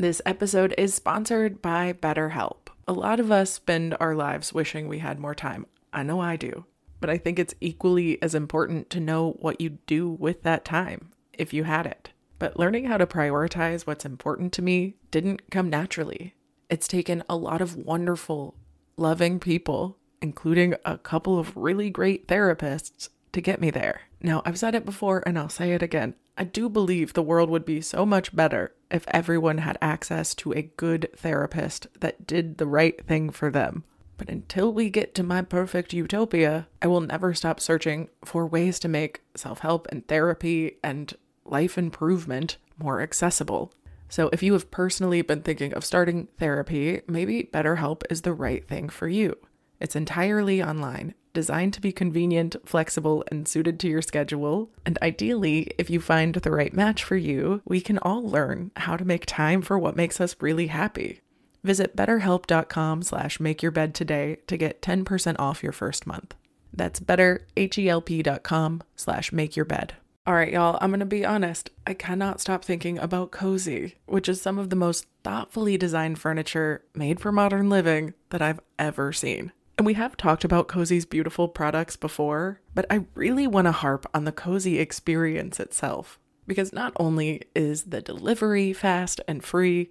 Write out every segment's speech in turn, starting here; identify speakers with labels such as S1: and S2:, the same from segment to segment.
S1: This episode is sponsored by BetterHelp. A lot of us spend our lives wishing we had more time. I know I do. But I think it's equally as important to know what you do with that time if you had it. But learning how to prioritize what's important to me didn't come naturally. It's taken a lot of wonderful, loving people, including a couple of really great therapists, to get me there. Now, I've said it before and I'll say it again. I do believe the world would be so much better if everyone had access to a good therapist that did the right thing for them. But until we get to my perfect utopia, I will never stop searching for ways to make self help and therapy and life improvement more accessible. So, if you have personally been thinking of starting therapy, maybe BetterHelp is the right thing for you. It's entirely online, designed to be convenient, flexible, and suited to your schedule. And ideally, if you find the right match for you, we can all learn how to make time for what makes us really happy. Visit betterhelp.com slash makeyourbed today to get 10% off your first month. That's betterhelp.com slash makeyourbed. All right, y'all, I'm going to be honest. I cannot stop thinking about Cozey, which is some of the most thoughtfully designed furniture made for modern living that I've ever seen. And we have talked about Cozey's beautiful products before, but I really want to harp on the Cozey experience itself. Because not only is the delivery fast and free,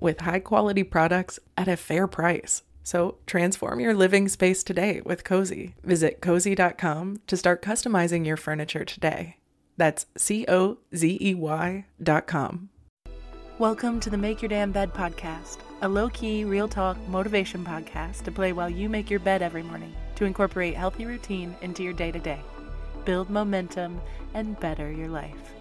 S1: with high quality products at a fair price. So transform your living space today with Cozey. Visit cozey.com to start customizing your furniture today. That's C O Z E Y dot com.
S2: Welcome to the Make Your Damn Bed podcast, a low key, real talk motivation podcast to play while you make your bed every morning to incorporate healthy routine into your day to day, build momentum, and better your life.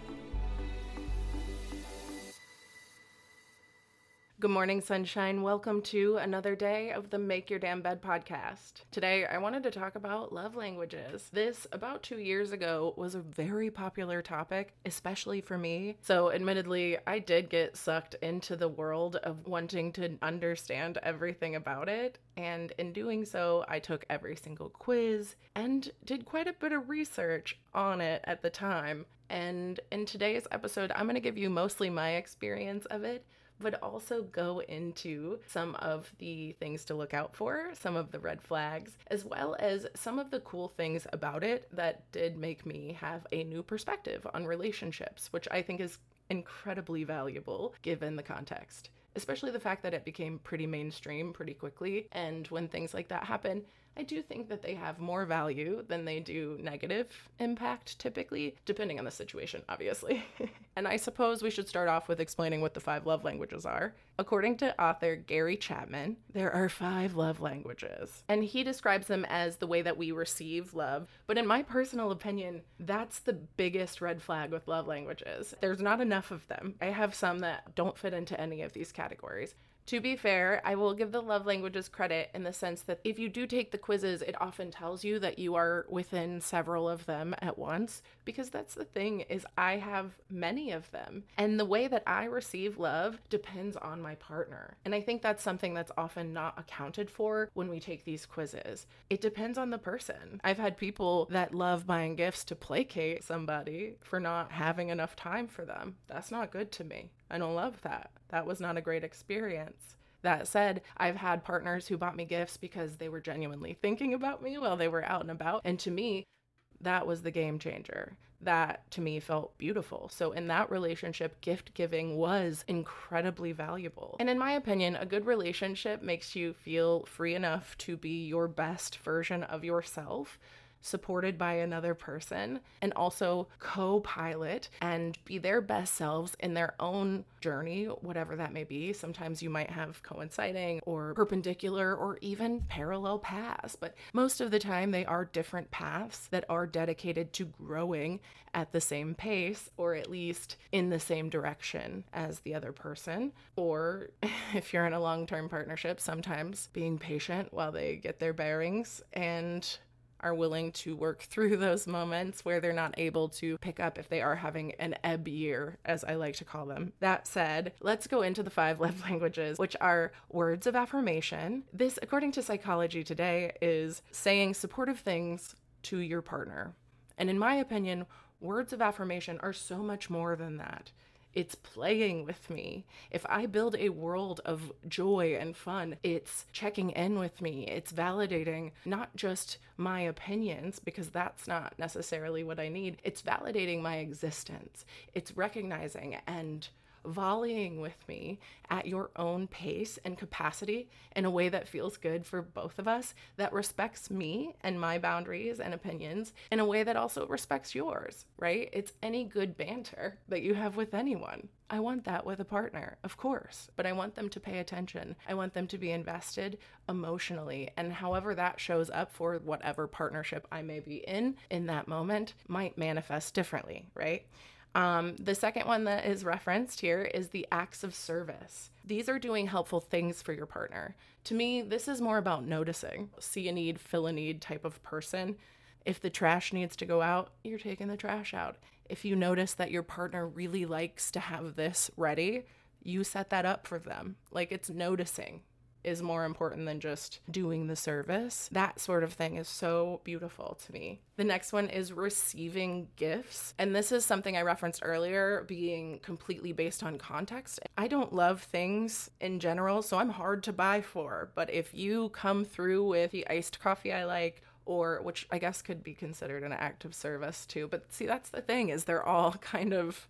S1: Good morning, sunshine. Welcome to another day of the Make Your Damn Bed podcast. Today, I wanted to talk about love languages. This, about two years ago, was a very popular topic, especially for me. So, admittedly, I did get sucked into the world of wanting to understand everything about it. And in doing so, I took every single quiz and did quite a bit of research on it at the time. And in today's episode, I'm going to give you mostly my experience of it but also go into some of the things to look out for, some of the red flags, as well as some of the cool things about it that did make me have a new perspective on relationships, which I think is incredibly valuable given the context. Especially the fact that it became pretty mainstream pretty quickly. And when things like that happen, I do think that they have more value than they do negative impact typically, depending on the situation, obviously. and I suppose we should start off with explaining what the five love languages are. According to author Gary Chapman, there are five love languages, and he describes them as the way that we receive love. But in my personal opinion, that's the biggest red flag with love languages. There's not enough of them. I have some that don't fit into any of these categories. To be fair, I will give the love languages credit in the sense that if you do take the quizzes, it often tells you that you are within several of them at once because that's the thing is I have many of them. And the way that I receive love depends on my partner. And I think that's something that's often not accounted for when we take these quizzes. It depends on the person. I've had people that love buying gifts to placate somebody for not having enough time for them. That's not good to me. I don't love that. That was not a great experience. That said, I've had partners who bought me gifts because they were genuinely thinking about me while they were out and about. And to me, that was the game changer. That to me felt beautiful. So, in that relationship, gift giving was incredibly valuable. And in my opinion, a good relationship makes you feel free enough to be your best version of yourself supported by another person, and also co pilot and be their best selves in their own journey, whatever that may be. Sometimes you might have coinciding or perpendicular or even parallel paths, but most of the time they are different paths that are dedicated to growing at the same pace or at least in the same direction as the other person. Or if you're in a long term partnership, sometimes being patient while they get their bearings and are willing to work through those moments where they're not able to pick up if they are having an ebb year, as I like to call them. That said, let's go into the five love languages, which are words of affirmation. This, according to Psychology Today, is saying supportive things to your partner. And in my opinion, words of affirmation are so much more than that. It's playing with me. If I build a world of joy and fun, it's checking in with me. It's validating not just my opinions, because that's not necessarily what I need. It's validating my existence. It's recognizing and volleying with me at your own pace and capacity in a way that feels good for both of us, that respects me and my boundaries and opinions in a way that also respects yours, right? It's any good banter that you have with anyone. I want that with a partner, of course, but I want them to pay attention. I want them to be invested emotionally. And however that shows up for whatever partnership I may be in in that moment might manifest differently, right? Um, the second one that is referenced here is the acts of service. These are doing helpful things for your partner. To me, this is more about noticing. See a need, fill a need type of person. If the trash needs to go out, you're taking the trash out. If you notice that your partner really likes to have this ready, you set that up for them. Like it's noticing is more important than just doing the service. That sort of thing is so beautiful to me. The next one is receiving gifts. And this is something I referenced earlier, being completely based on context. I don't love things in general, so I'm hard to buy for. But if you come through with the iced coffee I like, or which I guess could be considered an act of service too. But see, that's the thing is they're all kind of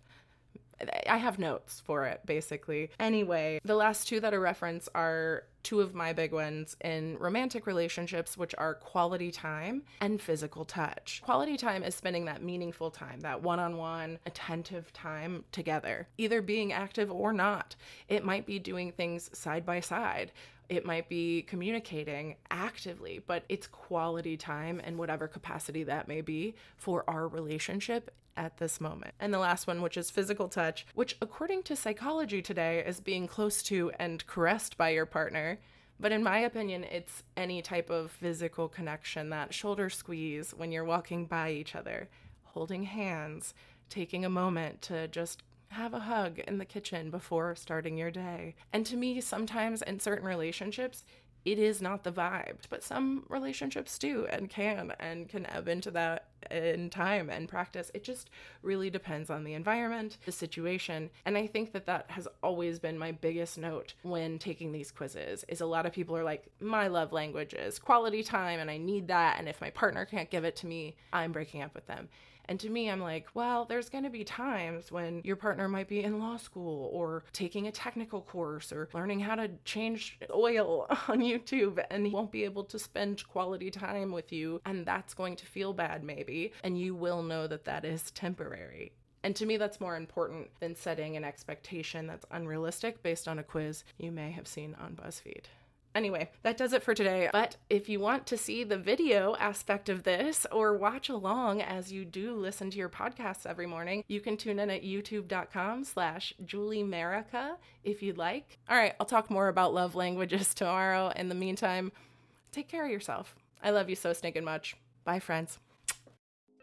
S1: I have notes for it basically. Anyway, the last two that I reference are two of my big ones in romantic relationships, which are quality time and physical touch. Quality time is spending that meaningful time, that one on one, attentive time together, either being active or not. It might be doing things side by side. It might be communicating actively, but it's quality time in whatever capacity that may be for our relationship at this moment. And the last one, which is physical touch, which according to psychology today is being close to and caressed by your partner. But in my opinion, it's any type of physical connection that shoulder squeeze when you're walking by each other, holding hands, taking a moment to just have a hug in the kitchen before starting your day. And to me, sometimes in certain relationships, it is not the vibe, but some relationships do and can and can ebb into that in time and practice. It just really depends on the environment, the situation. And I think that that has always been my biggest note when taking these quizzes is a lot of people are like, my love language is quality time and I need that. And if my partner can't give it to me, I'm breaking up with them. And to me, I'm like, well, there's going to be times when your partner might be in law school or taking a technical course or learning how to change oil on YouTube and he won't be able to spend quality time with you. And that's going to feel bad, maybe. And you will know that that is temporary. And to me, that's more important than setting an expectation that's unrealistic based on a quiz you may have seen on BuzzFeed. Anyway, that does it for today. But if you want to see the video aspect of this or watch along as you do listen to your podcasts every morning, you can tune in at youtube.com slash juliemerica if you'd like. All right, I'll talk more about love languages tomorrow. In the meantime, take care of yourself. I love you so stinking much. Bye, friends.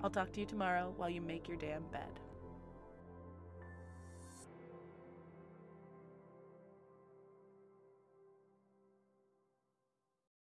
S1: I'll talk to you tomorrow while you make your damn bed.